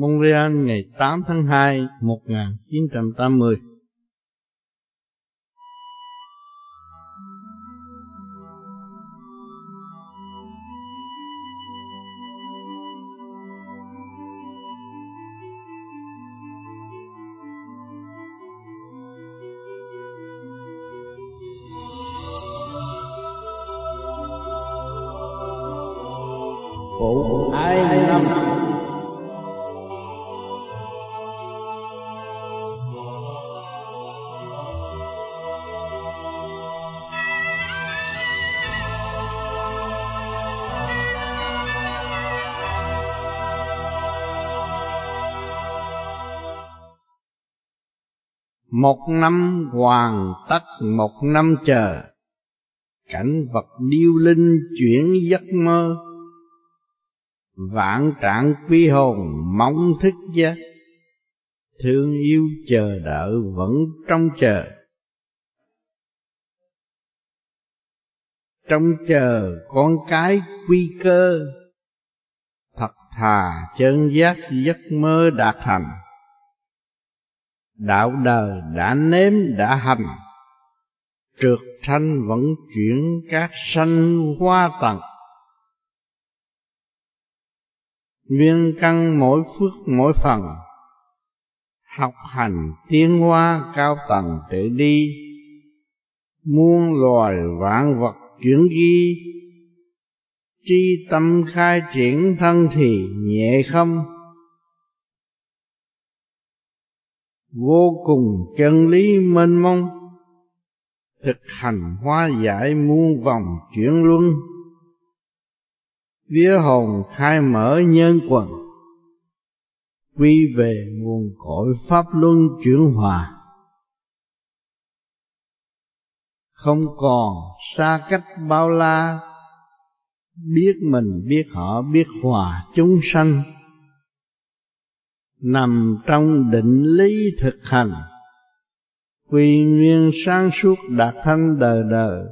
Montreal ngày 8 tháng 2 1980 một năm hoàn tất, một năm chờ. Cảnh vật điêu linh chuyển giấc mơ. Vạn trạng quy hồn mong thức giấc. Thương yêu chờ đợi vẫn trong chờ. Trong chờ con cái quy cơ. Thật thà chân giác giấc mơ đạt thành đạo đời đã nếm, đã hành. Trượt thanh vẫn chuyển các sanh hoa tầng. Viên căn mỗi phước mỗi phần. Học hành tiến hóa cao tầng tự đi. Muôn loài vạn vật chuyển ghi. Tri tâm khai triển thân thì nhẹ không? Vô cùng chân lý mênh mông, Thực hành hóa giải muôn vòng chuyển luân. Vía hồn khai mở nhân quần, quy về nguồn cội pháp luân chuyển hòa. Không còn xa cách bao la, biết mình, biết họ, biết hòa chúng sanh nằm trong định lý thực hành. Quy nguyên sáng suốt đạt thanh đời đời.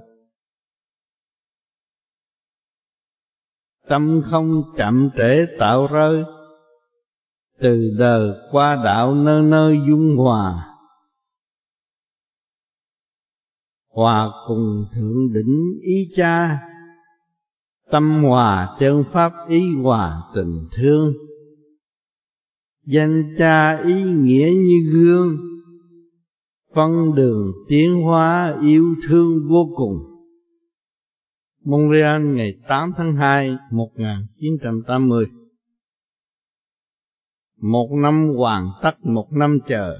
Tâm không chậm trễ tạo rơi. Từ đời qua đạo nơi nơi dung hòa. Hòa cùng thượng đỉnh ý cha. Tâm hòa chân pháp ý hòa tình thương danh cha ý nghĩa như gương, phân đường tiến hóa yêu thương vô cùng. Montreal ngày 8 tháng 2 1980 Một năm hoàn tất, một năm chờ.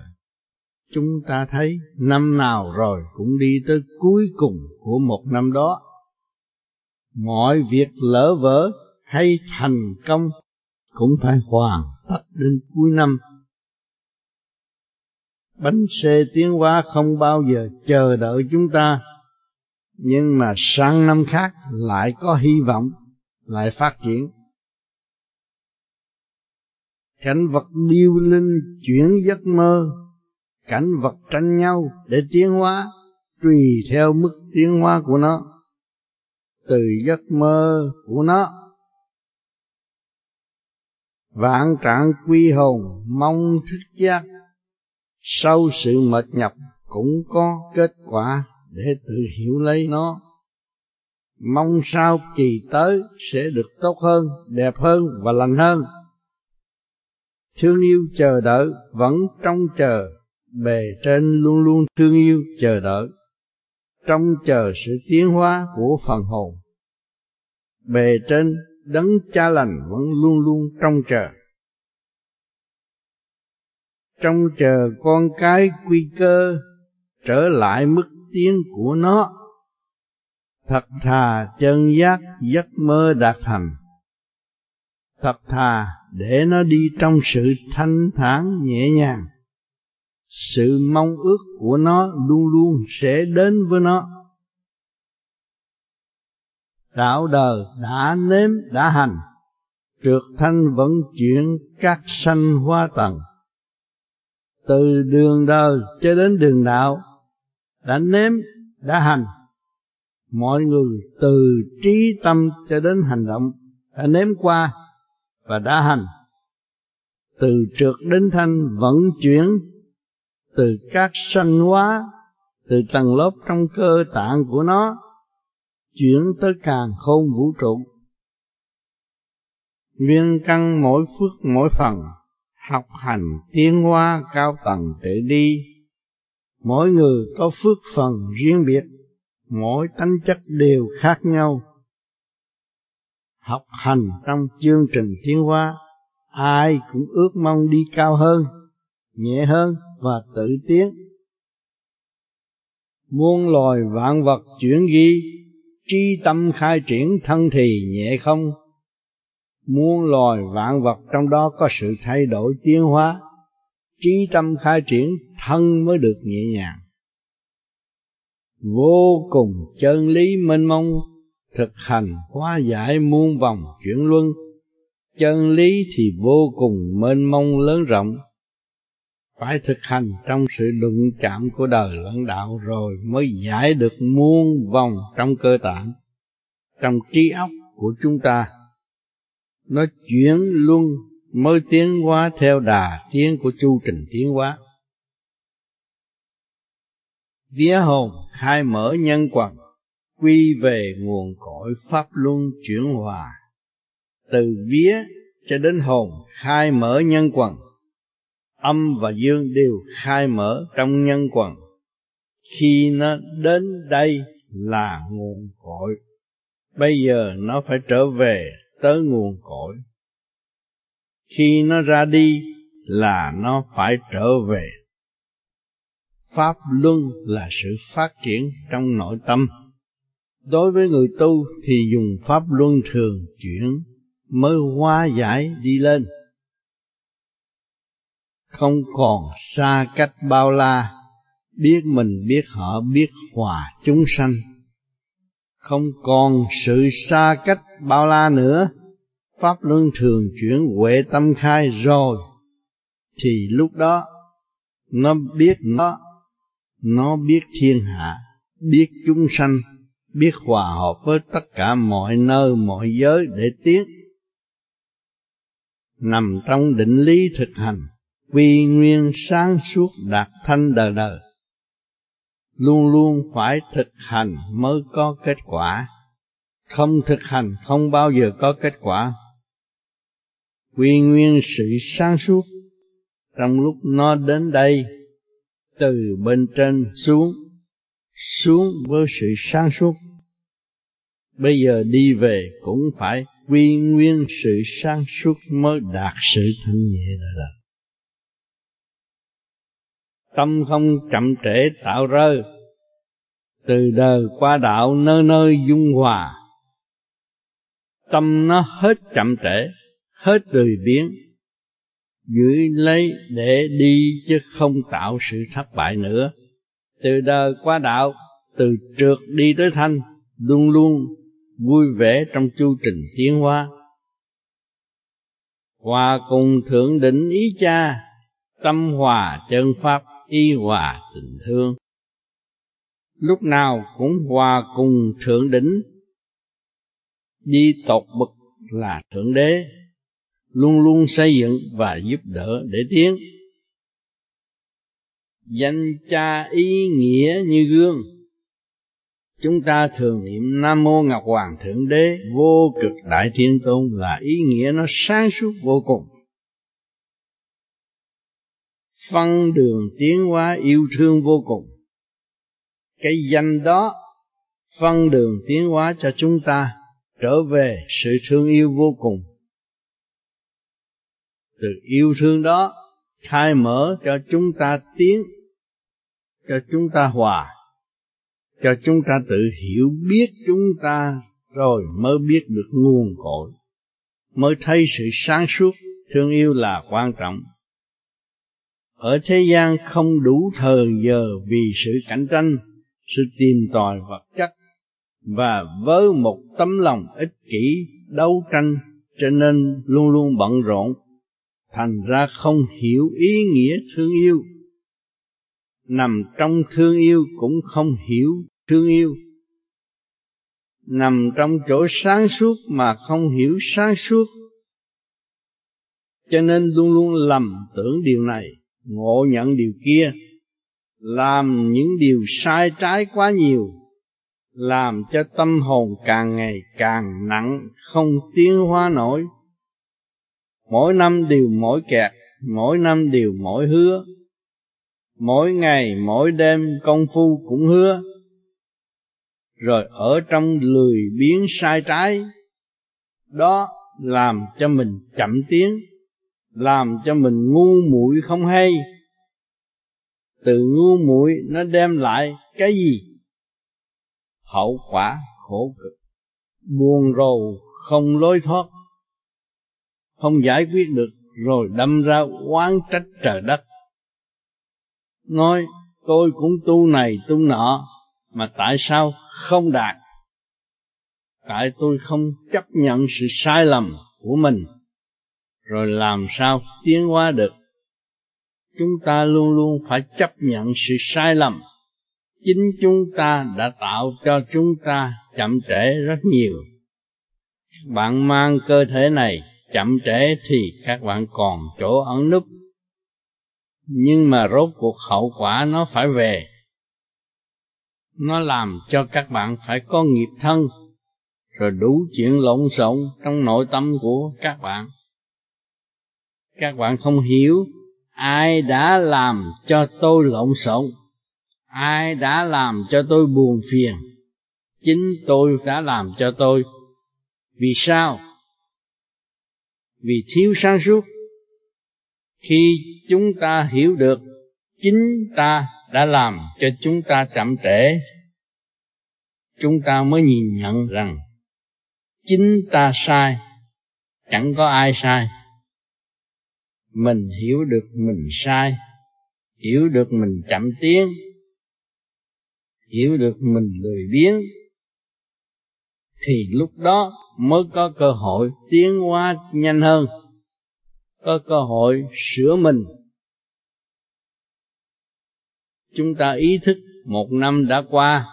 Chúng ta thấy năm nào rồi cũng đi tới cuối cùng của một năm đó. Mọi việc lỡ vỡ hay thành công cũng phải hoàn tất đến cuối năm. Bánh xe tiến hóa không bao giờ chờ đợi chúng ta. Nhưng mà sang năm khác lại có hy vọng, lại phát triển. Cảnh vật điêu linh chuyển giấc mơ, cảnh vật tranh nhau để tiến hóa, tùy theo mức tiến hóa của nó. Từ giấc mơ của nó vạn trạng quy hồn, mong thức giác. Sau sự mệt nhọc cũng có kết quả để tự hiểu lấy nó. Mong sao kỳ tới sẽ được tốt hơn, đẹp hơn và lành hơn. Thương yêu chờ đợi vẫn trong chờ, bề trên luôn luôn thương yêu chờ đợi. Trong chờ sự tiến hóa của phần hồn, bề trên đấng cha lành vẫn luôn luôn trông chờ. Trông chờ con cái quy cơ trở lại mức tiến của nó, thật thà chân giác giấc mơ đạt thành, thật thà để nó đi trong sự thanh thản nhẹ nhàng. Sự mong ước của nó luôn luôn sẽ đến với nó đạo đời đã nếm, đã hành. Trượt thanh vận chuyển các sanh hoa tầng. Từ đường đời cho đến đường đạo, đã nếm, đã hành. Mọi người từ trí tâm cho đến hành động, đã nếm qua và đã hành. Từ trượt đến thanh vận chuyển, từ các sanh hóa, từ tầng lớp trong cơ tạng của nó chuyển tới càng khôn vũ trụ. Nguyên căn mỗi phước mỗi phần, học hành tiến hóa cao tầng tự đi. Mỗi người có phước phần riêng biệt, mỗi tánh chất đều khác nhau. Học hành trong chương trình tiến hóa, ai cũng ước mong đi cao hơn, nhẹ hơn và tự tiến. Muôn loài vạn vật chuyển ghi tri tâm khai triển thân thì nhẹ không? Muôn loài vạn vật trong đó có sự thay đổi tiến hóa, trí tâm khai triển thân mới được nhẹ nhàng. Vô cùng chân lý mênh mông, thực hành hóa giải muôn vòng chuyển luân. Chân lý thì vô cùng mênh mông lớn rộng phải thực hành trong sự đụng chạm của đời lẫn đạo rồi mới giải được muôn vòng trong cơ tạng, trong trí óc của chúng ta. Nó chuyển luân mới tiến hóa theo đà tiến của chu trình tiến hóa. Vía hồn khai mở nhân quần, quy về nguồn cội pháp luân chuyển hòa. Từ vía cho đến hồn khai mở nhân quần âm và dương đều khai mở trong nhân quần. Khi nó đến đây là nguồn cội. Bây giờ nó phải trở về tới nguồn cội. Khi nó ra đi là nó phải trở về. Pháp luân là sự phát triển trong nội tâm. Đối với người tu thì dùng pháp luân thường chuyển, mới hóa giải đi lên không còn xa cách bao la. Biết mình, biết họ, biết hòa chúng sanh. Không còn sự xa cách bao la nữa. Pháp luân thường chuyển huệ tâm khai rồi. Thì lúc đó, nó biết nó nó biết thiên hạ, biết chúng sanh, biết hòa hợp với tất cả mọi nơi, mọi giới để tiến. Nằm trong định lý thực hành quy nguyên sáng suốt đạt thanh đời đời luôn luôn phải thực hành mới có kết quả. Không thực hành không bao giờ có kết quả. Quy nguyên sự sáng suốt, trong lúc nó đến đây, từ bên trên xuống xuống với sự sáng suốt. Bây giờ đi về cũng phải quy nguyên sự sáng suốt mới đạt sự thanh nhẹ đời đời tâm không chậm trễ tạo rơ. Từ đời qua đạo nơi nơi dung hòa, tâm nó hết chậm trễ, hết tùy biến giữ lấy để đi chứ không tạo sự thất bại nữa. Từ đời qua đạo, từ trượt đi tới thanh, luôn luôn vui vẻ trong chu trình tiến hóa. Hòa cùng thượng đỉnh ý cha, tâm hòa chân pháp y hòa tình thương. Lúc nào cũng hòa cùng thượng đỉnh. Đi tột bậc là thượng đế, luôn luôn xây dựng và giúp đỡ để tiến. Danh cha ý nghĩa như gương. Chúng ta thường niệm nam mô ngọc hoàng thượng đế vô cực đại thiên tôn là ý nghĩa nó sáng suốt vô cùng phân đường tiến hóa yêu thương vô cùng. Cái danh đó phân đường tiến hóa cho chúng ta trở về sự thương yêu vô cùng. Từ yêu thương đó khai mở cho chúng ta tiến cho chúng ta hòa, cho chúng ta tự hiểu biết chúng ta rồi mới biết được nguồn cội, mới thấy sự sáng suốt. Thương yêu là quan trọng ở thế gian không đủ thời giờ vì sự cạnh tranh, sự tìm tòi vật chất và với một tấm lòng ích kỷ đấu tranh cho nên luôn luôn bận rộn, thành ra không hiểu ý nghĩa thương yêu. Nằm trong thương yêu cũng không hiểu thương yêu. Nằm trong chỗ sáng suốt mà không hiểu sáng suốt. Cho nên luôn luôn lầm tưởng điều này ngộ nhận điều kia, làm những điều sai trái quá nhiều, làm cho tâm hồn càng ngày càng nặng, không tiến hóa nổi. Mỗi năm đều mỗi kẹt, mỗi năm đều mỗi hứa, mỗi ngày mỗi đêm công phu cũng hứa. Rồi ở trong lười biến sai trái, đó làm cho mình chậm tiến làm cho mình ngu muội không hay. Từ ngu muội nó đem lại cái gì? Hậu quả khổ cực, buồn rầu không lối thoát. Không giải quyết được rồi đâm ra oán trách trời đất. Nói, tôi cũng tu này tu nọ, mà tại sao không đạt? Tại tôi không chấp nhận sự sai lầm của mình rồi làm sao tiến hóa được? Chúng ta luôn luôn phải chấp nhận sự sai lầm. Chính chúng ta đã tạo cho chúng ta chậm trễ rất nhiều. Bạn mang cơ thể này chậm trễ thì các bạn còn chỗ ẩn núp. Nhưng mà rốt cuộc hậu quả nó phải về. Nó làm cho các bạn phải có nghiệp thân, rồi đủ chuyện lộn xộn trong nội tâm của các bạn các bạn không hiểu, ai đã làm cho tôi lộn xộn, ai đã làm cho tôi buồn phiền, chính tôi đã làm cho tôi. Vì sao? Vì thiếu sáng suốt. Khi chúng ta hiểu được chính ta đã làm cho chúng ta chậm trễ, chúng ta mới nhìn nhận rằng chính ta sai, chẳng có ai sai mình hiểu được mình sai, hiểu được mình chậm tiến, hiểu được mình lười biếng, thì lúc đó mới có cơ hội tiến hóa nhanh hơn, có cơ hội sửa mình. Chúng ta ý thức một năm đã qua,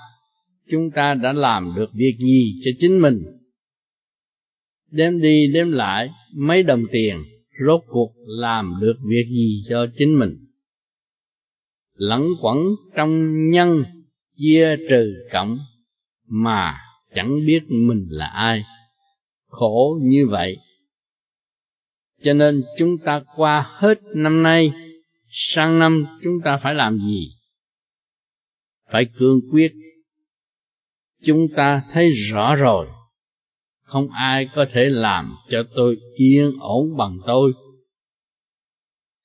chúng ta đã làm được việc gì cho chính mình? Đem đi đem lại mấy đồng tiền? Rốt cuộc làm được việc gì cho chính mình? Lẫn quẩn trong nhân chia trừ cộng mà chẳng biết mình là ai. Khổ như vậy. Cho nên chúng ta qua hết năm nay, sang năm chúng ta phải làm gì? Phải cương quyết. Chúng ta thấy rõ rồi không ai có thể làm cho tôi yên ổn bằng tôi.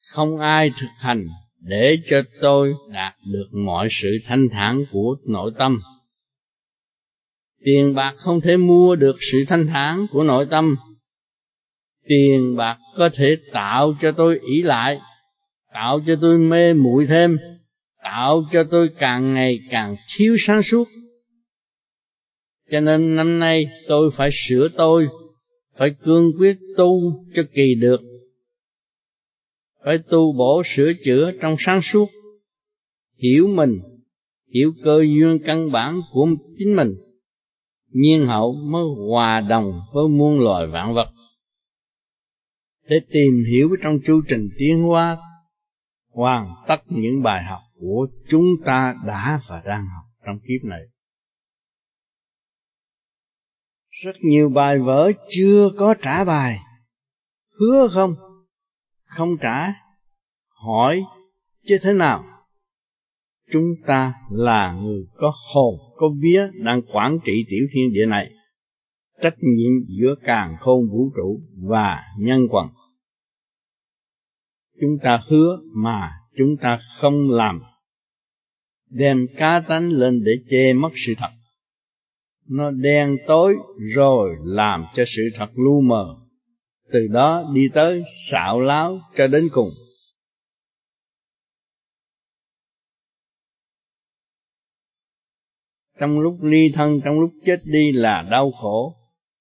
Không ai thực hành để cho tôi đạt được mọi sự thanh thản của nội tâm. Tiền bạc không thể mua được sự thanh thản của nội tâm. Tiền bạc có thể tạo cho tôi ỷ lại, tạo cho tôi mê muội thêm, tạo cho tôi càng ngày càng thiếu sáng suốt cho nên năm nay tôi phải sửa tôi, phải cương quyết tu cho kỳ được. Phải tu bổ sửa chữa trong sáng suốt, hiểu mình, hiểu cơ duyên căn bản của chính mình. Nhiên hậu mới hòa đồng với muôn loài vạn vật. Để tìm hiểu trong chu trình tiến hóa, hoàn tất những bài học của chúng ta đã và đang học trong kiếp này. Rất nhiều bài vở chưa có trả bài. Hứa không? Không trả. Hỏi chứ thế nào? Chúng ta là người có hồn, có vía đang quản trị tiểu thiên địa này. Trách nhiệm giữa càng khôn vũ trụ và nhân quần chúng ta hứa mà chúng ta không làm đem cá tánh lên để che mất sự thật nó đen tối rồi làm cho sự thật lu mờ. Từ đó đi tới xạo láo cho đến cùng. Trong lúc ly thân, trong lúc chết đi là đau khổ.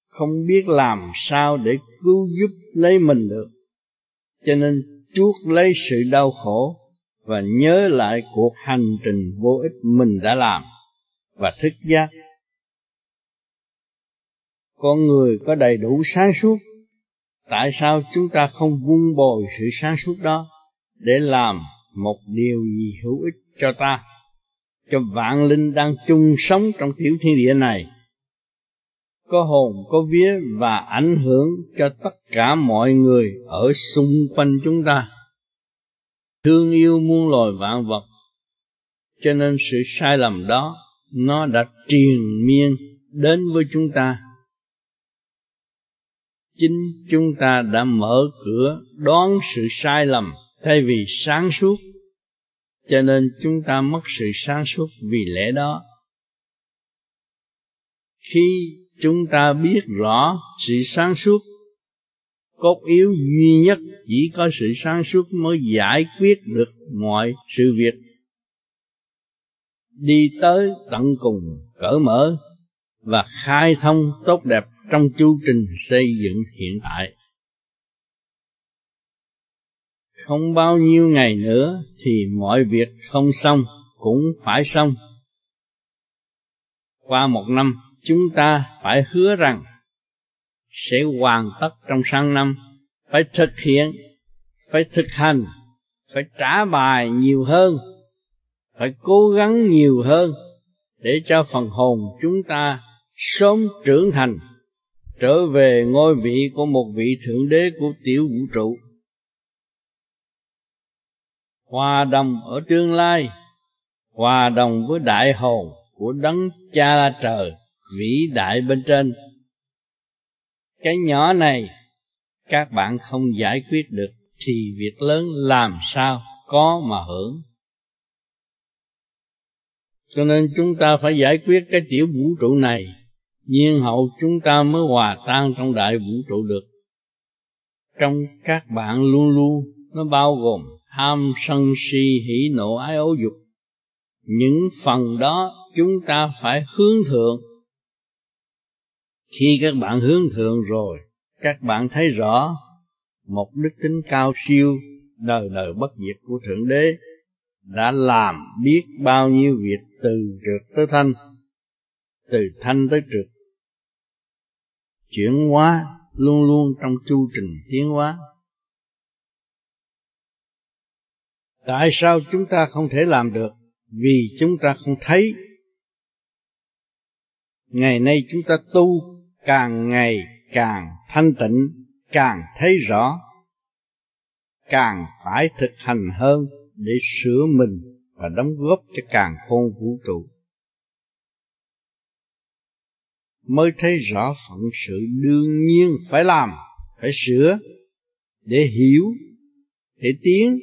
Không biết làm sao để cứu giúp lấy mình được. Cho nên chuốc lấy sự đau khổ và nhớ lại cuộc hành trình vô ích mình đã làm và thức giác. Con người có đầy đủ sáng suốt, tại sao chúng ta không vun bồi sự sáng suốt đó để làm một điều gì hữu ích cho ta cho vạn linh đang chung sống trong tiểu thiên địa này? Có hồn có vía và ảnh hưởng cho tất cả mọi người ở xung quanh chúng ta. Thương yêu muôn loài vạn vật. Cho nên sự sai lầm đó nó đã triền miên đến với chúng ta chính chúng ta đã mở cửa đón sự sai lầm thay vì sáng suốt. Cho nên chúng ta mất sự sáng suốt vì lẽ đó. Khi chúng ta biết rõ sự sáng suốt, cốt yếu duy nhất chỉ có sự sáng suốt mới giải quyết được mọi sự việc. Đi tới tận cùng, cởi mở và khai thông tốt đẹp trong chu trình xây dựng hiện tại. Không bao nhiêu ngày nữa thì mọi việc không xong, cũng phải xong. Qua một năm, chúng ta phải hứa rằng sẽ hoàn tất trong sang năm, phải thực hiện, phải thực hành, phải trả bài nhiều hơn, phải cố gắng nhiều hơn để cho phần hồn chúng ta sớm trưởng thành trở về ngôi vị của một vị thượng đế của tiểu vũ trụ. Hòa đồng ở tương lai, hòa đồng với đại hồn của đấng cha la trời, vĩ đại bên trên. Cái nhỏ này, các bạn không giải quyết được thì việc lớn làm sao có mà hưởng. Cho nên chúng ta phải giải quyết cái tiểu vũ trụ này nhiên hậu chúng ta mới hòa tan trong đại vũ trụ được. Trong các bạn luôn luôn, nó bao gồm ham sân si hỉ nộ, ái ố dục. Những phần đó chúng ta phải hướng thượng. Khi các bạn hướng thượng rồi, các bạn thấy rõ một đức tính cao siêu, đời đời bất diệt của thượng đế đã làm biết bao nhiêu việc từ trượt tới thanh, từ thanh tới trượt chuyển hóa, luôn luôn trong chu trình tiến hóa. Tại sao chúng ta không thể làm được? Vì chúng ta không thấy. Ngày nay chúng ta tu càng ngày càng thanh tịnh, càng thấy rõ, càng phải thực hành hơn để sửa mình và đóng góp cho càng khôn vũ trụ. Mới thấy rõ phận sự đương nhiên phải làm, phải sửa để hiểu, để tiến,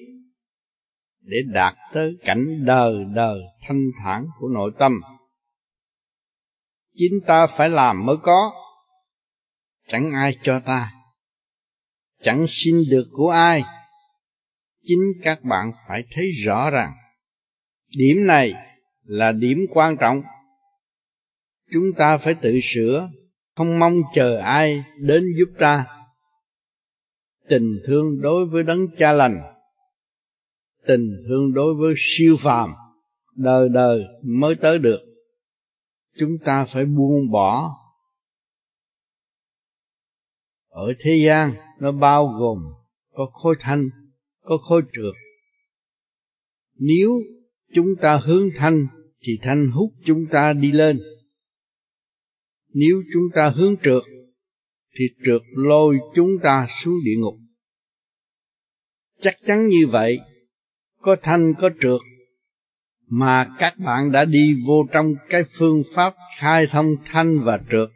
để đạt tới cảnh đời đời thanh thản của nội tâm. Chính ta phải làm mới có. Chẳng ai cho ta. Chẳng xin được của ai. Chính các bạn phải thấy rõ rằng, điểm này là điểm quan trọng chúng ta phải tự sửa, không mong chờ ai đến giúp ta. Tình thương đối với đấng cha lành, tình thương đối với siêu phàm, đời đời mới tới được. Chúng ta phải buông bỏ. Ở thế gian, nó bao gồm có khối thanh, có khối trượt. Nếu chúng ta hướng thanh, thì thanh hút chúng ta đi lên nếu chúng ta hướng trượt, thì trượt lôi chúng ta xuống địa ngục. Chắc chắn như vậy, có thanh có trượt, mà các bạn đã đi vô trong cái phương pháp khai thông thanh và trượt.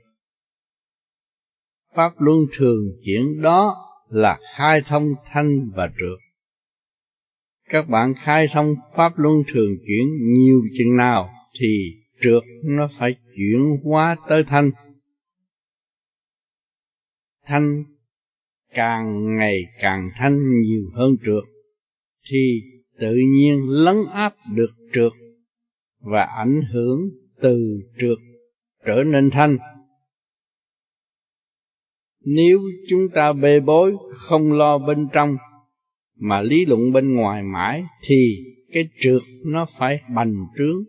Pháp luân thường chuyển đó là khai thông thanh và trượt. Các bạn khai thông pháp luân thường chuyển nhiều chừng nào thì trượt, nó phải chuyển hóa tới thanh. Thanh càng ngày càng thanh nhiều hơn trượt, thì tự nhiên lấn áp được trượt và ảnh hưởng từ trượt trở nên thanh. Nếu chúng ta bê bối không lo bên trong mà lý luận bên ngoài mãi, thì cái trượt nó phải bành trướng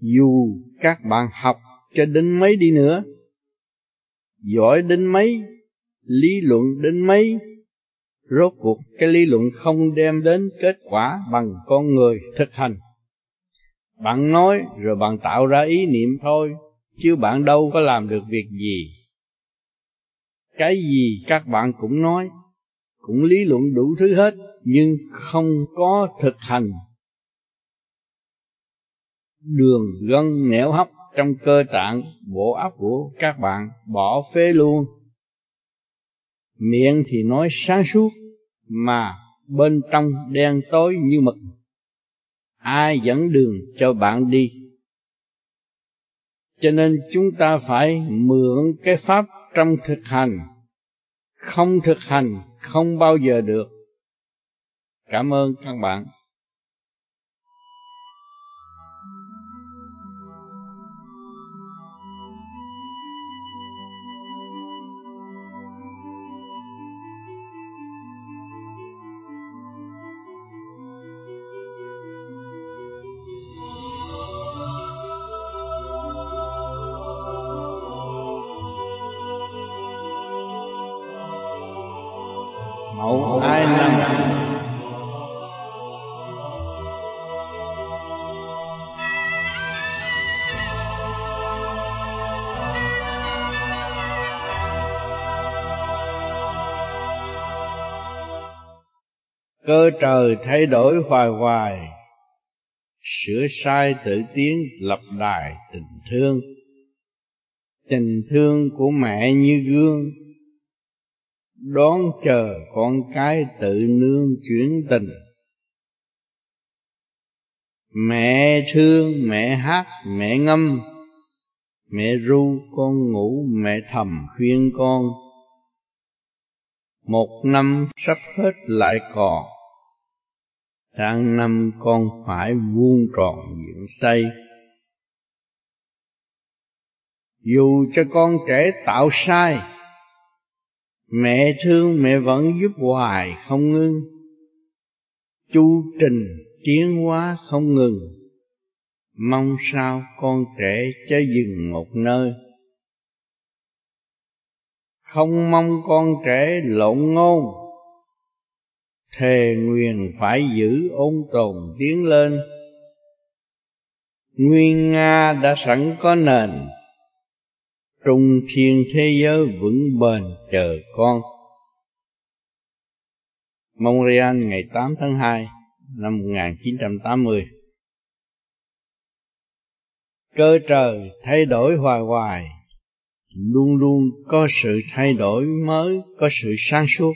dù các bạn học cho đến mấy đi nữa, giỏi đến mấy, lý luận đến mấy, rốt cuộc cái lý luận không đem đến kết quả bằng con người thực hành. Bạn nói rồi bạn tạo ra ý niệm thôi, chứ bạn đâu có làm được việc gì. Cái gì các bạn cũng nói, cũng lý luận đủ thứ hết, nhưng không có thực hành đường gân nẻo hóc trong cơ trạng bộ óc của các bạn, bỏ phế luôn. Miệng thì nói sáng suốt, mà bên trong đen tối như mực. Ai dẫn đường cho bạn đi? Cho nên chúng ta phải mượn cái pháp trong thực hành. Không thực hành không bao giờ được. Cảm ơn các bạn. Trời thay đổi hoài hoài, sửa sai tự tiến lập đài tình thương. Tình thương của mẹ như gương, đón chờ con cái tự nương chuyển tình. Mẹ thương, mẹ hát, mẹ ngâm, mẹ ru con ngủ, mẹ thầm khuyên con. Một năm sắp hết lại còn tháng năm con phải vuông tròn dựng xây. Dù cho con trẻ tạo sai, mẹ thương mẹ vẫn giúp hoài không ngưng. Chu trình tiến hóa không ngừng, mong sao con trẻ cho dừng một nơi. Không mong con trẻ lộn ngôn thề nguyền phải giữ ôn tồn tiến lên. Nguyên nga đã sẵn có nền. Trung thiên thế giới vững bền chờ con. Montreal ngày 8 tháng 2 năm 1980 Cơ trời thay đổi hoài hoài Luôn luôn có sự thay đổi mới, có sự sáng suốt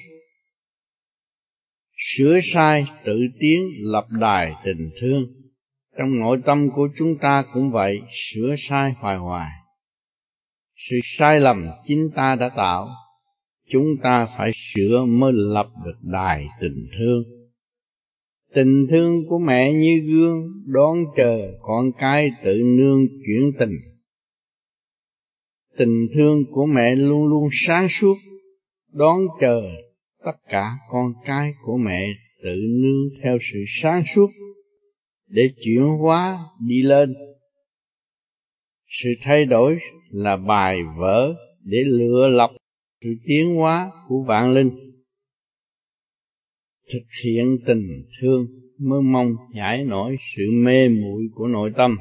sửa sai tự tiến lập đài tình thương. Trong nội tâm của chúng ta cũng vậy, sửa sai hoài hoài. Sự sai lầm chính ta đã tạo, chúng ta phải sửa mới lập được đài tình thương. Tình thương của mẹ như gương đón chờ con cái tự nương chuyển tình. Tình thương của mẹ luôn luôn sáng suốt, đón chờ tất cả con cái của mẹ tự nương theo sự sáng suốt để chuyển hóa đi lên. Sự thay đổi là bài vở để lựa lọc sự tiến hóa của vạn linh. Thực hiện tình thương mới mong giải nổi sự mê muội của nội tâm.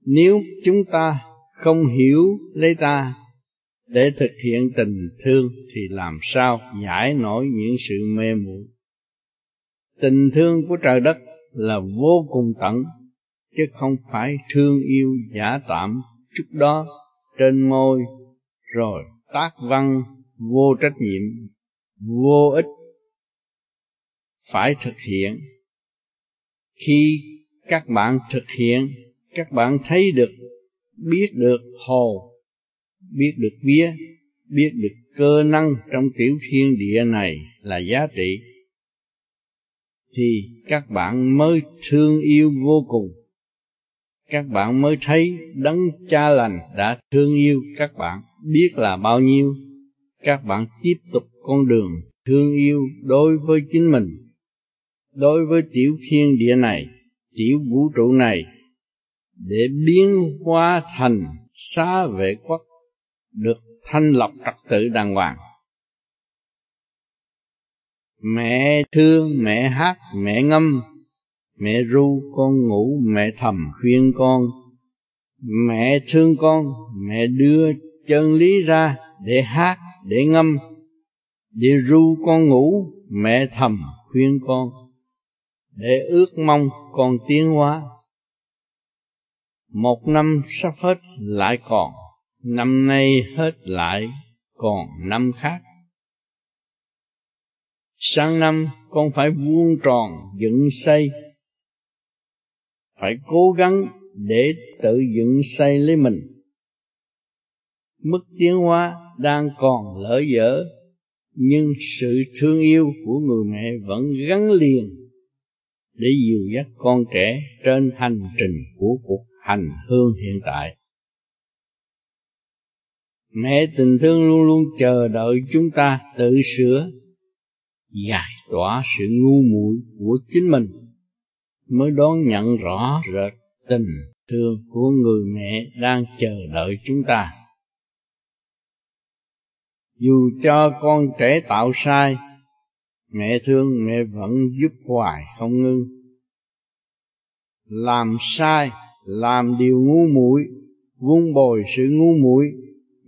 Nếu chúng ta không hiểu lấy ta để thực hiện tình thương thì làm sao giải nổi những sự mê muội? Tình thương của trời đất là vô cùng tận, chứ không phải thương yêu giả tạm. Chút đó, trên môi, rồi tác văn vô trách nhiệm, vô ích phải thực hiện. Khi các bạn thực hiện, các bạn thấy được, biết được hồ biết được vía, biết được cơ năng trong tiểu thiên địa này là giá trị, thì các bạn mới thương yêu vô cùng. Các bạn mới thấy đấng cha lành đã thương yêu các bạn biết là bao nhiêu. Các bạn tiếp tục con đường thương yêu đối với chính mình, đối với tiểu thiên địa này, tiểu vũ trụ này, để biến hóa thành xá vệ quốc được thanh lọc trật tự đàng hoàng. Mẹ thương, mẹ hát, mẹ ngâm, mẹ ru con ngủ, mẹ thầm khuyên con. Mẹ thương con, mẹ đưa chân lý ra để hát, để ngâm, để ru con ngủ, mẹ thầm khuyên con. Để ước mong con tiến hóa. Một năm sắp hết lại còn năm nay hết lại, còn năm khác. Sang năm, con phải vuông tròn dựng xây. Phải cố gắng để tự dựng xây lấy mình. Mức tiến hóa đang còn lỡ dở, nhưng sự thương yêu của người mẹ vẫn gắn liền để dìu dắt con trẻ trên hành trình của cuộc hành hương hiện tại mẹ tình thương luôn luôn chờ đợi chúng ta tự sửa, giải tỏa sự ngu muội của chính mình, mới đón nhận rõ rệt tình thương của người mẹ đang chờ đợi chúng ta. Dù cho con trẻ tạo sai, mẹ thương mẹ vẫn giúp hoài không ngưng. Làm sai, làm điều ngu muội, vun bồi sự ngu muội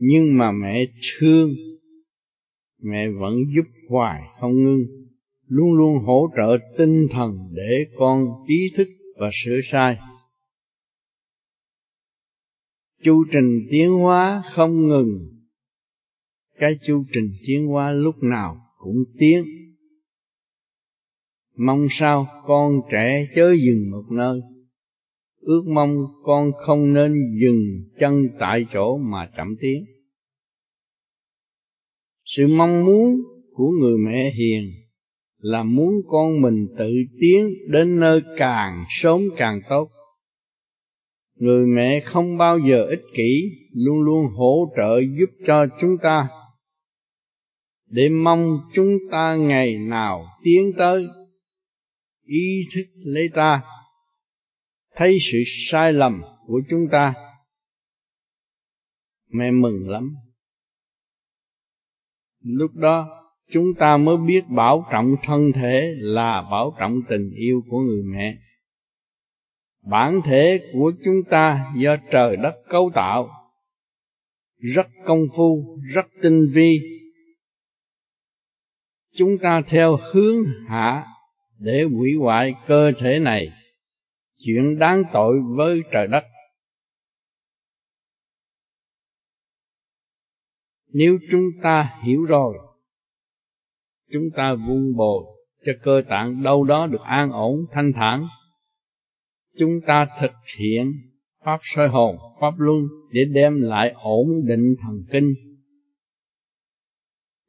nhưng mà mẹ thương, mẹ vẫn giúp hoài không ngưng, luôn luôn hỗ trợ tinh thần để con ý thức và sửa sai. Chu trình tiến hóa không ngừng. Cái chu trình tiến hóa lúc nào cũng tiến. Mong sao con trẻ chớ dừng một nơi. Ước mong con không nên dừng chân tại chỗ mà chậm tiến sự mong muốn của người mẹ hiền là muốn con mình tự tiến đến nơi càng sớm càng tốt. Người mẹ không bao giờ ích kỷ, luôn luôn hỗ trợ giúp cho chúng ta. Để mong chúng ta ngày nào tiến tới ý thức lấy ta, thấy sự sai lầm của chúng ta, mẹ mừng lắm lúc đó, chúng ta mới biết bảo trọng thân thể là bảo trọng tình yêu của người mẹ. Bản thể của chúng ta do trời đất cấu tạo, rất công phu, rất tinh vi. Chúng ta theo hướng hạ để hủy hoại cơ thể này. Chuyện đáng tội với trời đất nếu chúng ta hiểu rồi, chúng ta vun bồi cho cơ tạng đâu đó được an ổn, thanh thản, chúng ta thực hiện pháp soi hồn, pháp luân để đem lại ổn định thần kinh.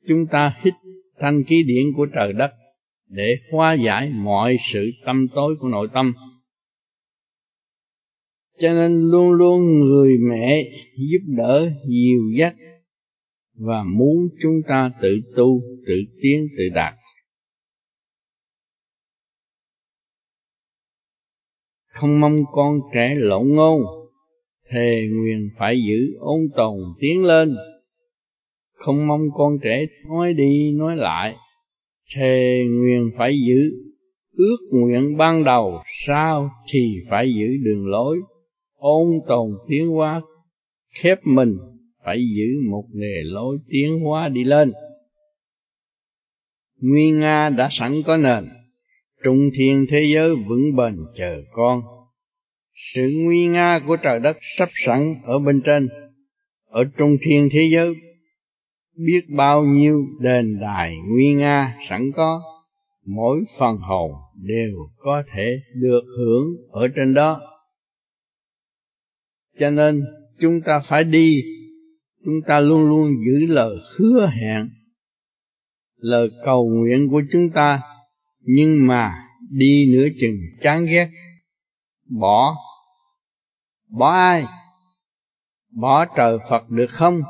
Chúng ta hít thanh khí điển của trời đất để hóa giải mọi sự tâm tối của nội tâm. Cho nên luôn luôn người mẹ giúp đỡ dìu dắt và muốn chúng ta tự tu, tự tiến, tự đạt. Không mong con trẻ lộn ngôn, thề nguyện phải giữ ôn tồn tiến lên. Không mong con trẻ nói đi, nói lại, thề nguyện phải giữ ước nguyện ban đầu. Sao thì phải giữ đường lối, ôn tồn tiến hóa, khép mình phải giữ một nghề lối tiến hóa đi lên. Nguyên nga đã sẵn có nền, trung thiên thế giới vững bền chờ con. Sự nguy nga của trời đất sắp sẵn ở bên trên, ở trung thiên thế giới. Biết bao nhiêu đền đài nguy nga sẵn có, mỗi phần hồn đều có thể được hưởng ở trên đó. Cho nên, chúng ta phải đi chúng ta luôn luôn giữ lời hứa hẹn, lời cầu nguyện của chúng ta, nhưng mà đi nửa chừng chán ghét. Bỏ bỏ ai? Bỏ trời phật được không?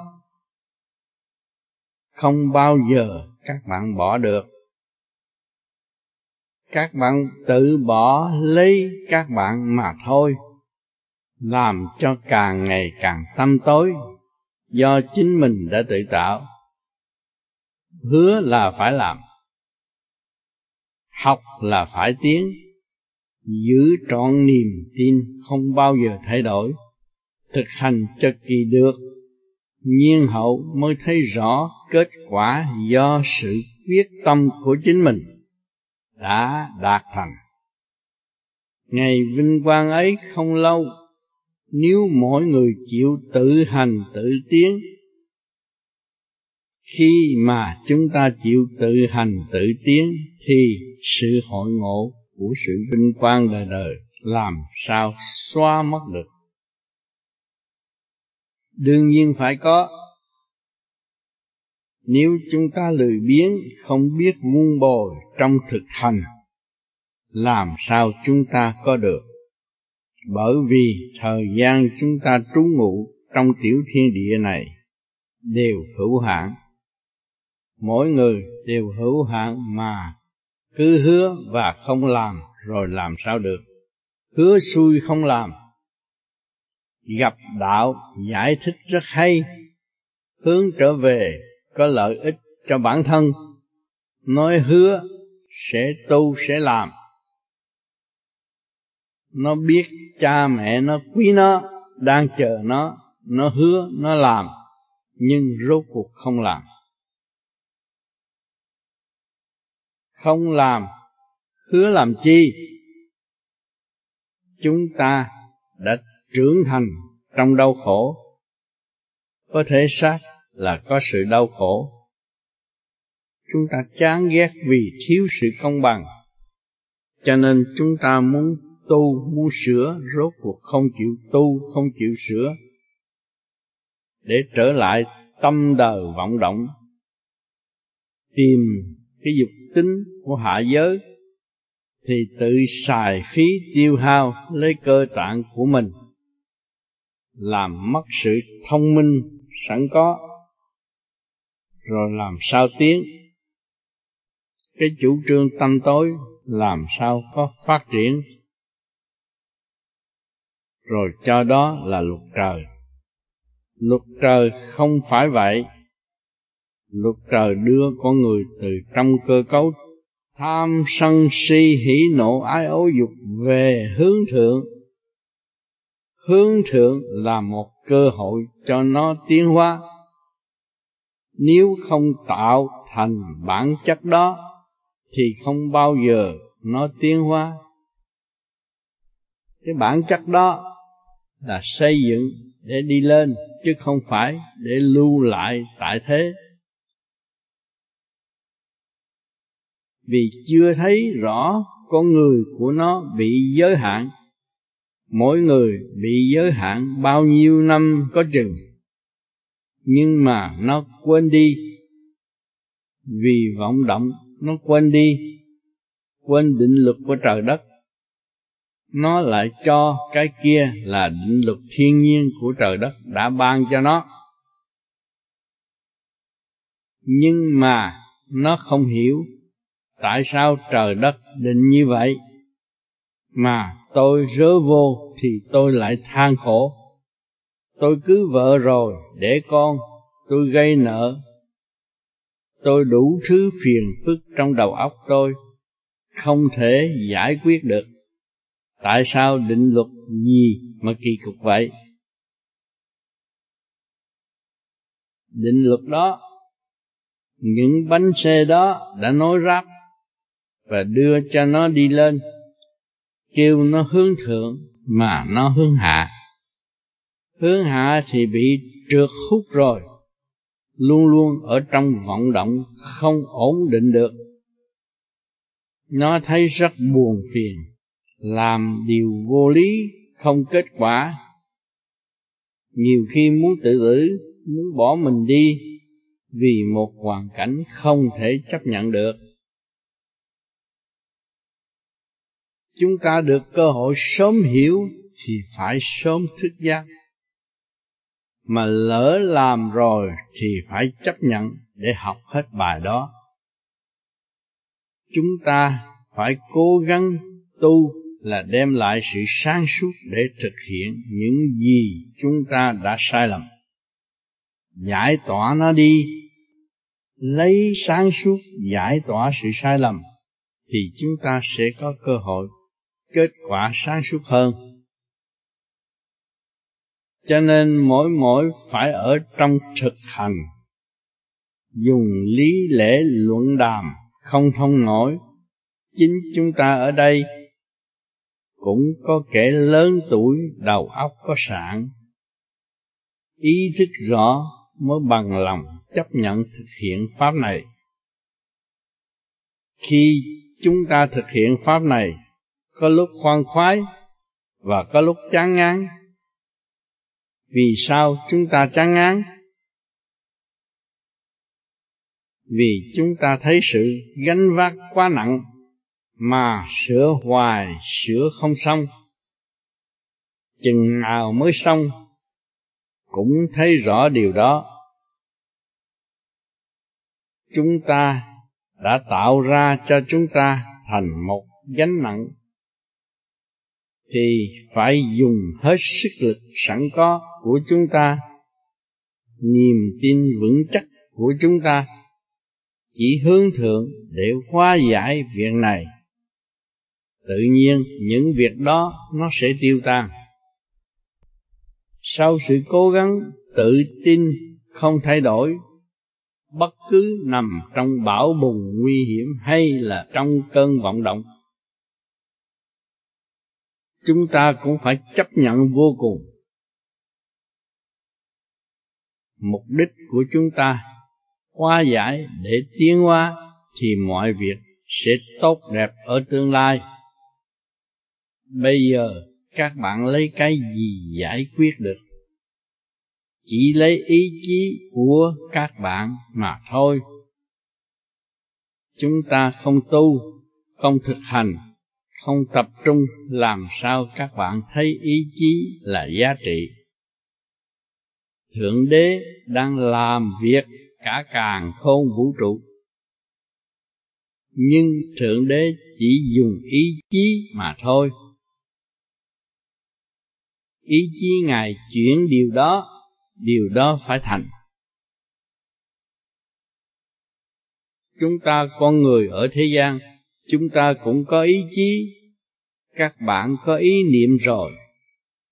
Không bao giờ các bạn bỏ được. Các bạn tự bỏ lấy các bạn mà thôi, làm cho càng ngày càng tâm tối do chính mình đã tự tạo, hứa là phải làm, học là phải tiến, giữ trọn niềm tin không bao giờ thay đổi, thực hành cho kỳ được, nhiên hậu mới thấy rõ kết quả do sự quyết tâm của chính mình đã đạt thành. Ngày vinh quang ấy không lâu nếu mỗi người chịu tự hành tự tiến, khi mà chúng ta chịu tự hành tự tiến, thì sự hội ngộ của sự vinh quang đời đời làm sao xóa mất được. Đương nhiên phải có. Nếu chúng ta lười biếng, không biết vun bồi trong thực hành, làm sao chúng ta có được? Bởi vì thời gian chúng ta trú ngụ trong tiểu thiên địa này đều hữu hạn. Mỗi người đều hữu hạn mà cứ hứa và không làm rồi làm sao được. Hứa xui không làm. Gặp đạo giải thích rất hay, hướng trở về có lợi ích cho bản thân. Nói hứa sẽ tu, sẽ làm nó biết cha mẹ nó, quý nó, đang chờ nó nó hứa, nó làm, nhưng rốt cuộc không làm. Không làm, hứa làm chi? Chúng ta đã trưởng thành trong đau khổ. Có thể xác là có sự đau khổ. Chúng ta chán ghét vì thiếu sự công bằng. Cho nên chúng ta muốn tu muốn sửa, rốt cuộc không chịu tu, không chịu sửa. Để trở lại tâm đời vọng động, tìm cái dục tính của hạ giới, thì tự xài phí tiêu hao lấy cơ tạng của mình, làm mất sự thông minh sẵn có, rồi làm sao tiến? Cái chủ trương tâm tối làm sao có phát triển? Rồi cho đó là luật trời. Luật trời không phải vậy. Luật trời đưa con người từ trong cơ cấu tham sân si hỉ nộ ái ố dục về hướng thượng. Hướng thượng là một cơ hội cho nó tiến hóa. Nếu không tạo thành bản chất đó, thì không bao giờ nó tiến hóa. Cái bản chất đó là xây dựng để đi lên, chứ không phải để lưu lại tại thế. Vì chưa thấy rõ con người của nó bị giới hạn, mỗi người bị giới hạn bao nhiêu năm có chừng. Nhưng mà nó quên đi. Vì vọng động, nó quên đi, quên định luật của trời đất nó lại cho cái kia là định luật thiên nhiên của trời đất đã ban cho nó. Nhưng mà nó không hiểu tại sao trời đất định như vậy. Mà tôi rớ vô thì tôi lại than khổ. Tôi cứ vợ rồi, để con, tôi gây nợ. Tôi đủ thứ phiền phức trong đầu óc tôi, không thể giải quyết được tại sao định luật gì mà kỳ cục vậy? Định luật đó, những bánh xe đó đã nối ráp và đưa cho nó đi lên, kêu nó hướng thượng mà nó hướng hạ. Hướng hạ thì bị trượt hút rồi, luôn luôn ở trong vọng động không ổn định được. Nó thấy rất buồn phiền làm điều vô lý, không kết quả. Nhiều khi muốn tự tử, muốn bỏ mình đi, vì một hoàn cảnh không thể chấp nhận được. Chúng ta được cơ hội sớm hiểu thì phải sớm thức giác. Mà lỡ làm rồi thì phải chấp nhận để học hết bài đó. Chúng ta phải cố gắng tu là đem lại sự sáng suốt để thực hiện những gì chúng ta đã sai lầm. Giải tỏa nó đi. Lấy sáng suốt giải tỏa sự sai lầm, thì chúng ta sẽ có cơ hội kết quả sáng suốt hơn. Cho nên mỗi mỗi phải ở trong thực hành. Dùng lý lẽ luận đàm không thông nổi. Chính chúng ta ở đây cũng có kẻ lớn tuổi đầu óc có sạn ý thức rõ mới bằng lòng chấp nhận thực hiện pháp này. Khi chúng ta thực hiện pháp này, có lúc khoan khoái và có lúc chán ngán. Vì sao chúng ta chán ngán? Vì chúng ta thấy sự gánh vác quá nặng mà sửa hoài, sửa không xong. Chừng nào mới xong, cũng thấy rõ điều đó. Chúng ta đã tạo ra cho chúng ta thành một gánh nặng, thì phải dùng hết sức lực sẵn có của chúng ta, niềm tin vững chắc của chúng ta, chỉ hướng thượng để hóa giải việc này tự nhiên những việc đó nó sẽ tiêu tan. Sau sự cố gắng tự tin không thay đổi, bất cứ nằm trong bão bùng nguy hiểm hay là trong cơn vọng động, chúng ta cũng phải chấp nhận vô cùng. Mục đích của chúng ta hóa giải để tiến hóa thì mọi việc sẽ tốt đẹp ở tương lai bây giờ các bạn lấy cái gì giải quyết được? Chỉ lấy ý chí của các bạn mà thôi. Chúng ta không tu, không thực hành, không tập trung làm sao các bạn thấy ý chí là giá trị. Thượng đế đang làm việc cả càng khôn vũ trụ. Nhưng thượng đế chỉ dùng ý chí mà thôi ý chí ngài chuyển điều đó điều đó phải thành. Chúng ta con người ở thế gian, chúng ta cũng có ý chí, các bạn có ý niệm rồi,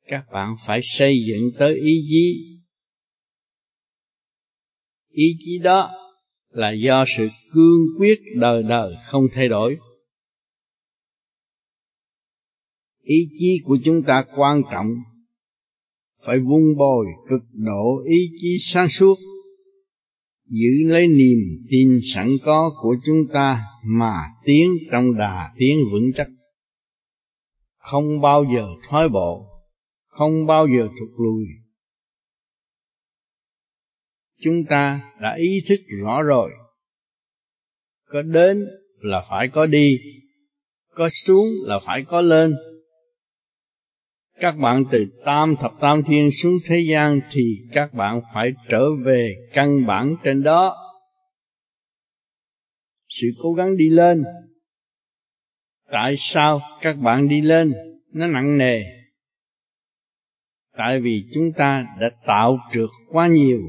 các bạn phải xây dựng tới ý chí. Ý chí đó là do sự cương quyết đời đời không thay đổi. Ý chí của chúng ta quan trọng phải vun bồi cực độ ý chí sáng suốt, giữ lấy niềm tin sẵn có của chúng ta mà tiến trong đà tiến vững chắc. Không bao giờ thoái bộ, không bao giờ thụt lùi. Chúng ta đã ý thức rõ rồi. Có đến là phải có đi, có xuống là phải có lên các bạn từ tam thập tam thiên xuống thế gian thì các bạn phải trở về căn bản trên đó. Sự cố gắng đi lên. Tại sao các bạn đi lên? Nó nặng nề. Tại vì chúng ta đã tạo trượt quá nhiều.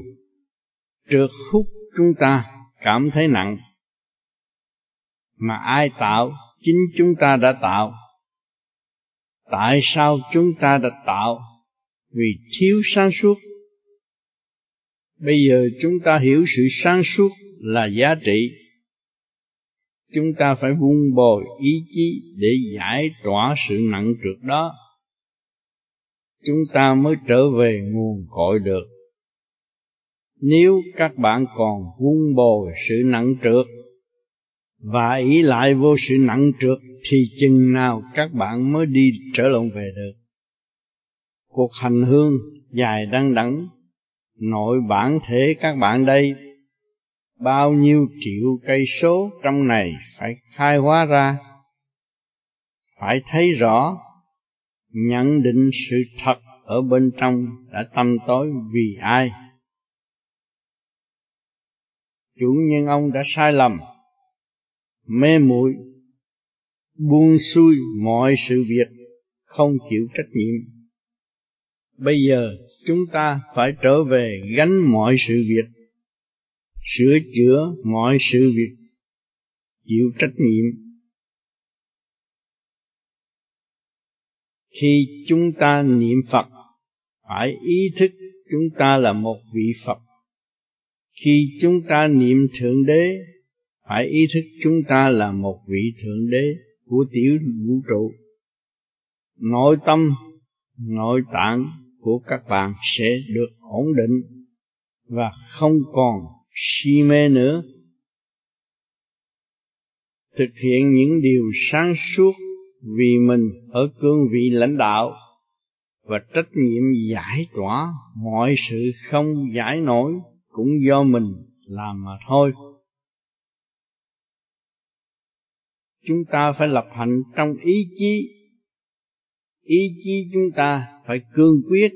Trượt hút chúng ta cảm thấy nặng. Mà ai tạo? Chính chúng ta đã tạo tại sao chúng ta đã tạo? Vì thiếu sáng suốt. Bây giờ chúng ta hiểu sự sáng suốt là giá trị. Chúng ta phải vun bồi ý chí để giải tỏa sự nặng trượt đó. Chúng ta mới trở về nguồn cội được. Nếu các bạn còn vun bồi sự nặng trượt và ý lại vô sự nặng trượt thì chừng nào các bạn mới đi trở lộn về được, cuộc hành hương dài đăng đẳng, nội bản thể các bạn đây, bao nhiêu triệu cây số trong này phải khai hóa ra, phải thấy rõ, nhận định sự thật ở bên trong đã tâm tối vì ai. Chủ nhân ông đã sai lầm, mê muội buông xuôi mọi sự việc, không chịu trách nhiệm. Bây giờ chúng ta phải trở về gánh mọi sự việc, sửa chữa mọi sự việc, chịu trách nhiệm. Khi chúng ta niệm phật, phải ý thức chúng ta là một vị phật. Khi chúng ta niệm thượng đế, phải ý thức chúng ta là một vị thượng đế của tiểu vũ trụ. Nội tâm, nội tạng của các bạn sẽ được ổn định và không còn si mê nữa. Thực hiện những điều sáng suốt vì mình ở cương vị lãnh đạo và trách nhiệm giải tỏa mọi sự không giải nổi cũng do mình làm mà thôi. Chúng ta phải lập hành trong ý chí. Ý chí chúng ta phải cương quyết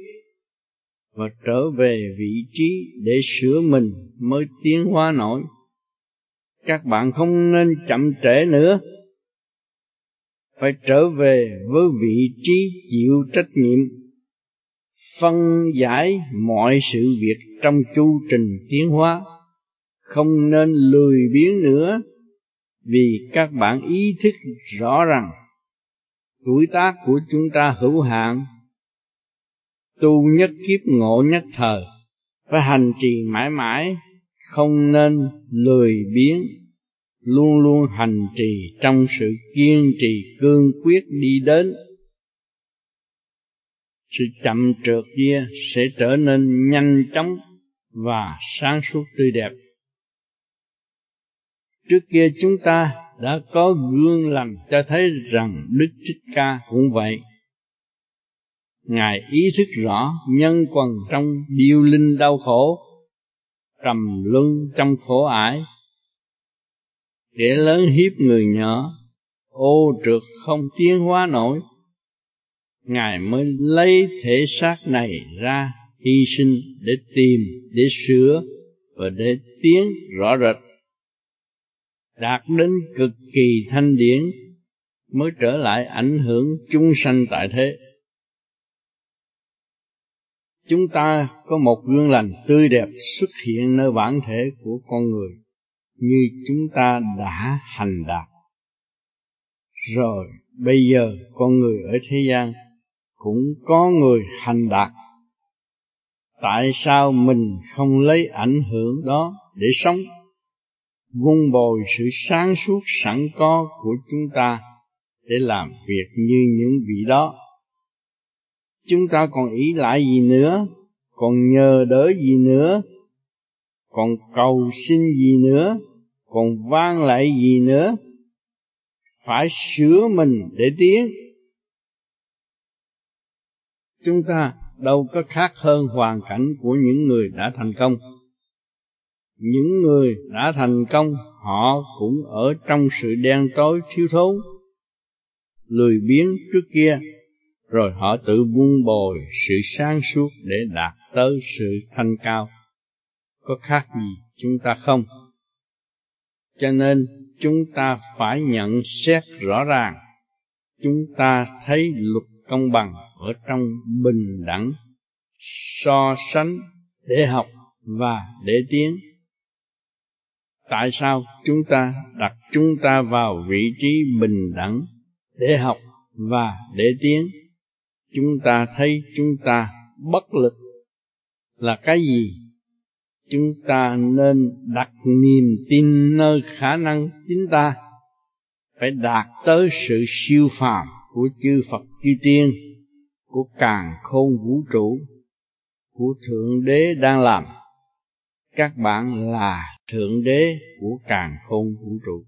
và trở về vị trí để sửa mình mới tiến hóa nổi. Các bạn không nên chậm trễ nữa. Phải trở về với vị trí chịu trách nhiệm, phân giải mọi sự việc trong chu trình tiến hóa. Không nên lười biếng nữa vì các bạn ý thức rõ rằng tuổi tác của chúng ta hữu hạn, tu nhất kiếp, ngộ nhất thời phải hành trì mãi mãi, không nên lười biếng, luôn luôn hành trì trong sự kiên trì cương quyết đi đến. Sự chậm trượt kia sẽ trở nên nhanh chóng và sáng suốt tươi đẹp trước kia chúng ta đã có gương lành cho thấy rằng đức thích ca cũng vậy. Ngài ý thức rõ nhân quần trong điêu linh đau khổ, trầm luân trong khổ ải. Kẻ lớn hiếp người nhỏ, ô trượt không tiến hóa nổi. Ngài mới lấy thể xác này ra hy sinh để tìm, để sửa và để tiến rõ rệt đạt đến cực kỳ thanh điển mới trở lại ảnh hưởng chúng sanh tại thế. Chúng ta có một gương lành tươi đẹp xuất hiện nơi bản thể của con người như chúng ta đã hành đạt. Rồi, bây giờ con người ở thế gian cũng có người hành đạt. Tại sao mình không lấy ảnh hưởng đó để sống? Vun bồi sự sáng suốt sẵn có của chúng ta để làm việc như những vị đó. Chúng ta còn ý lại gì nữa? Còn nhờ đỡ gì nữa? Còn cầu xin gì nữa? Còn vang lại gì nữa? Phải sửa mình để tiến. Chúng ta đâu có khác hơn hoàn cảnh của những người đã thành công những người đã thành công, họ cũng ở trong sự đen tối thiếu thốn, lười biếng trước kia. Rồi họ tự buông bồi sự sáng suốt để đạt tới sự thanh cao. Có khác gì chúng ta không? Cho nên chúng ta phải nhận xét rõ ràng, chúng ta thấy luật công bằng ở trong bình đẳng, so sánh, để học và để tiến tại sao chúng ta đặt chúng ta vào vị trí bình đẳng để học và để tiến? Chúng ta thấy chúng ta bất lực là cái gì? Chúng ta nên đặt niềm tin nơi khả năng chính ta. Phải đạt tới sự siêu phàm của chư Phật chư tiên, của càng khôn vũ trụ, của thượng đế đang làm. Các bạn là thượng đế của càng khôn vũ trụ.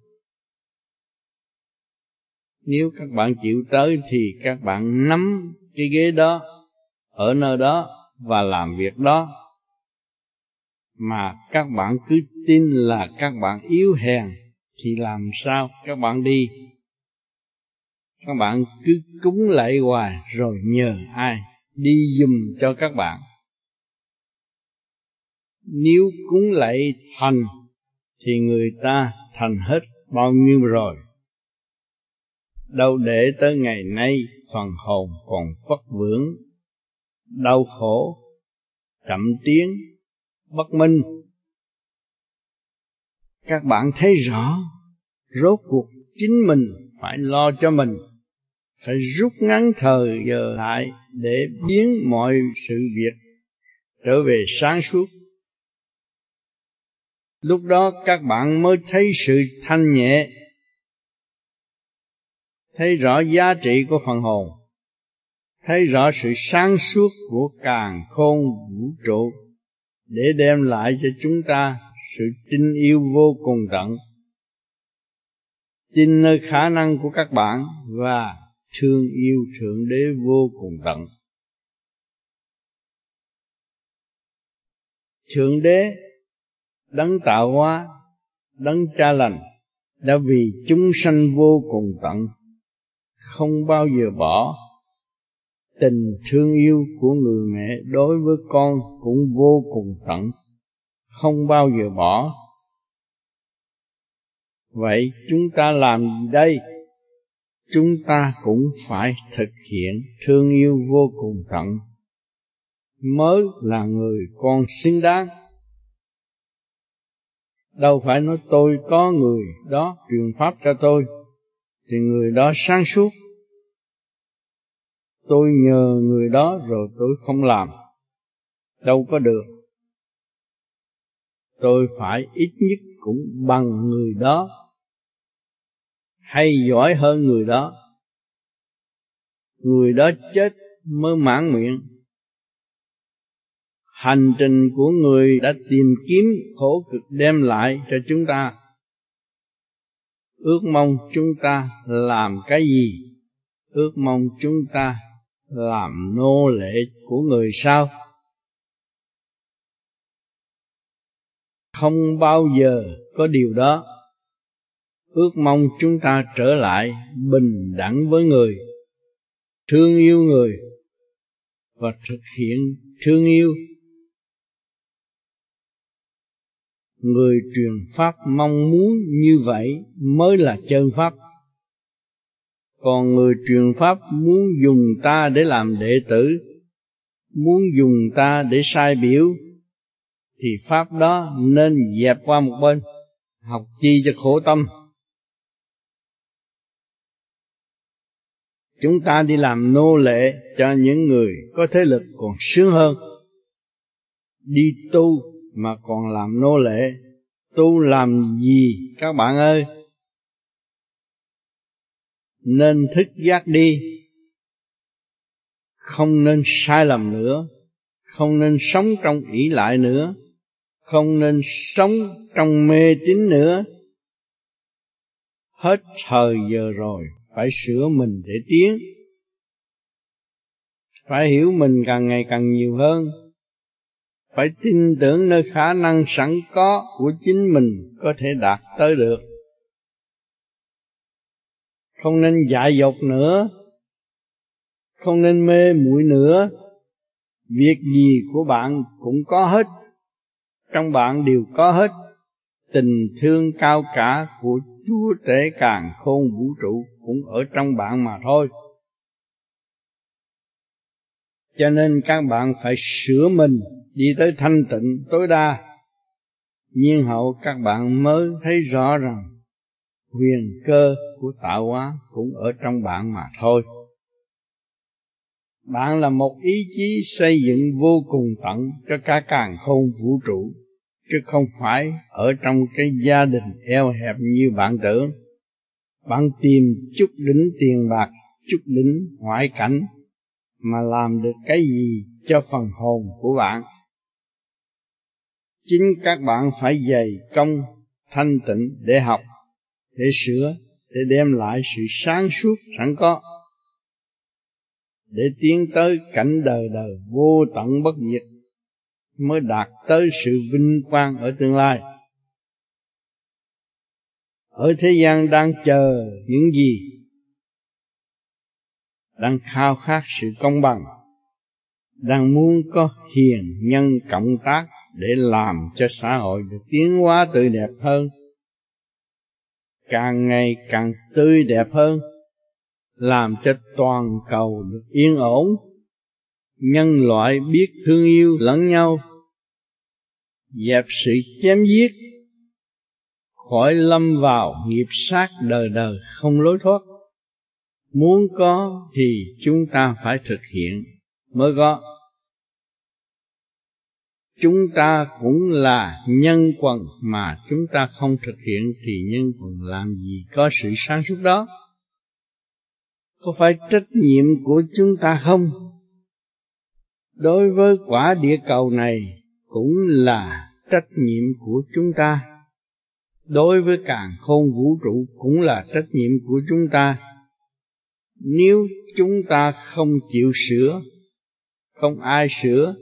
Nếu các bạn chịu tới thì các bạn nắm cái ghế đó ở nơi đó và làm việc đó. Mà các bạn cứ tin là các bạn yếu hèn thì làm sao các bạn đi? Các bạn cứ cúng lại hoài rồi nhờ ai đi dùm cho các bạn? Nếu cúng lạy thành, thì người ta thành hết bao nhiêu rồi? Đâu để tới ngày nay phần hồn còn vất vưởng, đau khổ, chậm tiến, bất minh. Các bạn thấy rõ, rốt cuộc chính mình phải lo cho mình, phải rút ngắn thời giờ lại để biến mọi sự việc trở về sáng suốt lúc đó các bạn mới thấy sự thanh nhẹ, thấy rõ giá trị của phần hồn, thấy rõ sự sáng suốt của càng khôn vũ trụ để đem lại cho chúng ta sự tin yêu vô cùng tận. Tin nơi khả năng của các bạn và thương yêu thượng đế vô cùng tận. Thượng đế đấng tạo hóa, đấng cha lành, đã vì chúng sanh vô cùng tận, không bao giờ bỏ. Tình thương yêu của người mẹ đối với con cũng vô cùng tận, không bao giờ bỏ. Vậy chúng ta làm gì đây, chúng ta cũng phải thực hiện thương yêu vô cùng tận. Mới là người con xứng đáng đâu phải nói tôi có người đó truyền pháp cho tôi, thì người đó sáng suốt. Tôi nhờ người đó rồi tôi không làm. Đâu có được. Tôi phải ít nhất cũng bằng người đó, hay giỏi hơn người đó. Người đó chết mới mãn nguyện hành trình của người đã tìm kiếm khổ cực đem lại cho chúng ta. Ước mong chúng ta làm cái gì? Ước mong chúng ta làm nô lệ của người sao? Không bao giờ có điều đó. Ước mong chúng ta trở lại bình đẳng với người, thương yêu người và thực hiện thương yêu. Người truyền pháp mong muốn như vậy mới là chân pháp. Còn người truyền pháp muốn dùng ta để làm đệ tử, muốn dùng ta để sai biểu, thì pháp đó nên dẹp qua một bên, học chi cho khổ tâm. Chúng ta đi làm nô lệ cho những người có thế lực còn sướng hơn, đi tu mà còn làm nô lệ. Tu làm gì? Các bạn ơi, nên thức giác đi. Không nên sai lầm nữa. Không nên sống trong ỷ lại nữa. Không nên sống trong mê tín nữa. Hết thời giờ rồi, phải sửa mình để tiến. Phải hiểu mình càng ngày càng nhiều hơn phải tin tưởng nơi khả năng sẵn có của chính mình có thể đạt tới được. Không nên dại dột nữa. Không nên mê muội nữa. Việc gì của bạn cũng có hết. Trong bạn đều có hết. Tình thương cao cả của chúa tể càng khôn vũ trụ cũng ở trong bạn mà thôi. Cho nên các bạn phải sửa mình đi tới thanh tịnh, tối đa. Nhiên hậu các bạn mới thấy rõ rằng quyền cơ của tạo hóa cũng ở trong bạn mà thôi. Bạn là một ý chí xây dựng vô cùng tận cho cả càng khôn vũ trụ, chứ không phải ở trong cái gia đình eo hẹp như bạn tưởng. Bạn tìm chút đỉnh tiền bạc, chút đỉnh ngoại cảnh mà làm được cái gì cho phần hồn của bạn chính các bạn phải dày công, thanh tịnh để học, để sửa, để đem lại sự sáng suốt, sẵn có. Để tiến tới cảnh đời đời vô tận bất diệt, mới đạt tới sự vinh quang ở tương lai. Ở thế gian đang chờ những gì? Đang khao khát sự công bằng, đang muốn có hiền nhân cộng tác để làm cho xã hội được tiến hóa tươi đẹp hơn. Càng ngày càng tươi đẹp hơn, làm cho toàn cầu được yên ổn. Nhân loại biết thương yêu lẫn nhau. Dẹp sự chém giết. Khỏi lâm vào nghiệp sát đời đời không lối thoát. Muốn có thì chúng ta phải thực hiện. Mới có chúng ta cũng là nhân quần mà chúng ta không thực hiện thì nhân quần làm gì có sự sáng suốt đó? Có phải trách nhiệm của chúng ta không? Đối với quả địa cầu này cũng là trách nhiệm của chúng ta. Đối với càng khôn vũ trụ cũng là trách nhiệm của chúng ta. Nếu chúng ta không chịu sửa, không ai sửa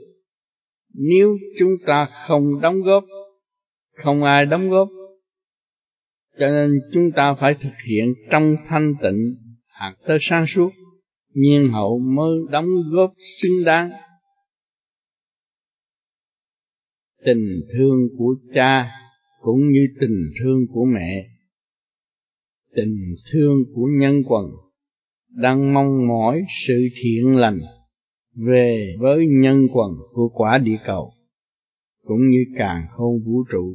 nếu chúng ta không đóng góp, không ai đóng góp, cho nên chúng ta phải thực hiện trong thanh tịnh, hạt tới sáng suốt, nhiên hậu mới đóng góp xứng đáng. Tình thương của cha cũng như tình thương của mẹ, tình thương của nhân quần đang mong mỏi sự thiện lành về với nhân quần của quả địa cầu, cũng như càng không vũ trụ.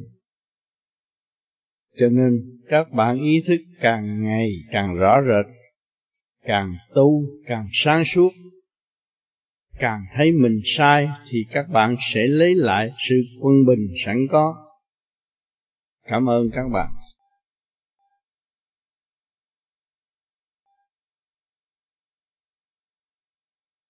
Cho nên các bạn ý thức càng ngày càng rõ rệt, càng tu càng sáng suốt, càng thấy mình sai thì các bạn sẽ lấy lại sự quân bình sẵn có. Cảm ơn các bạn.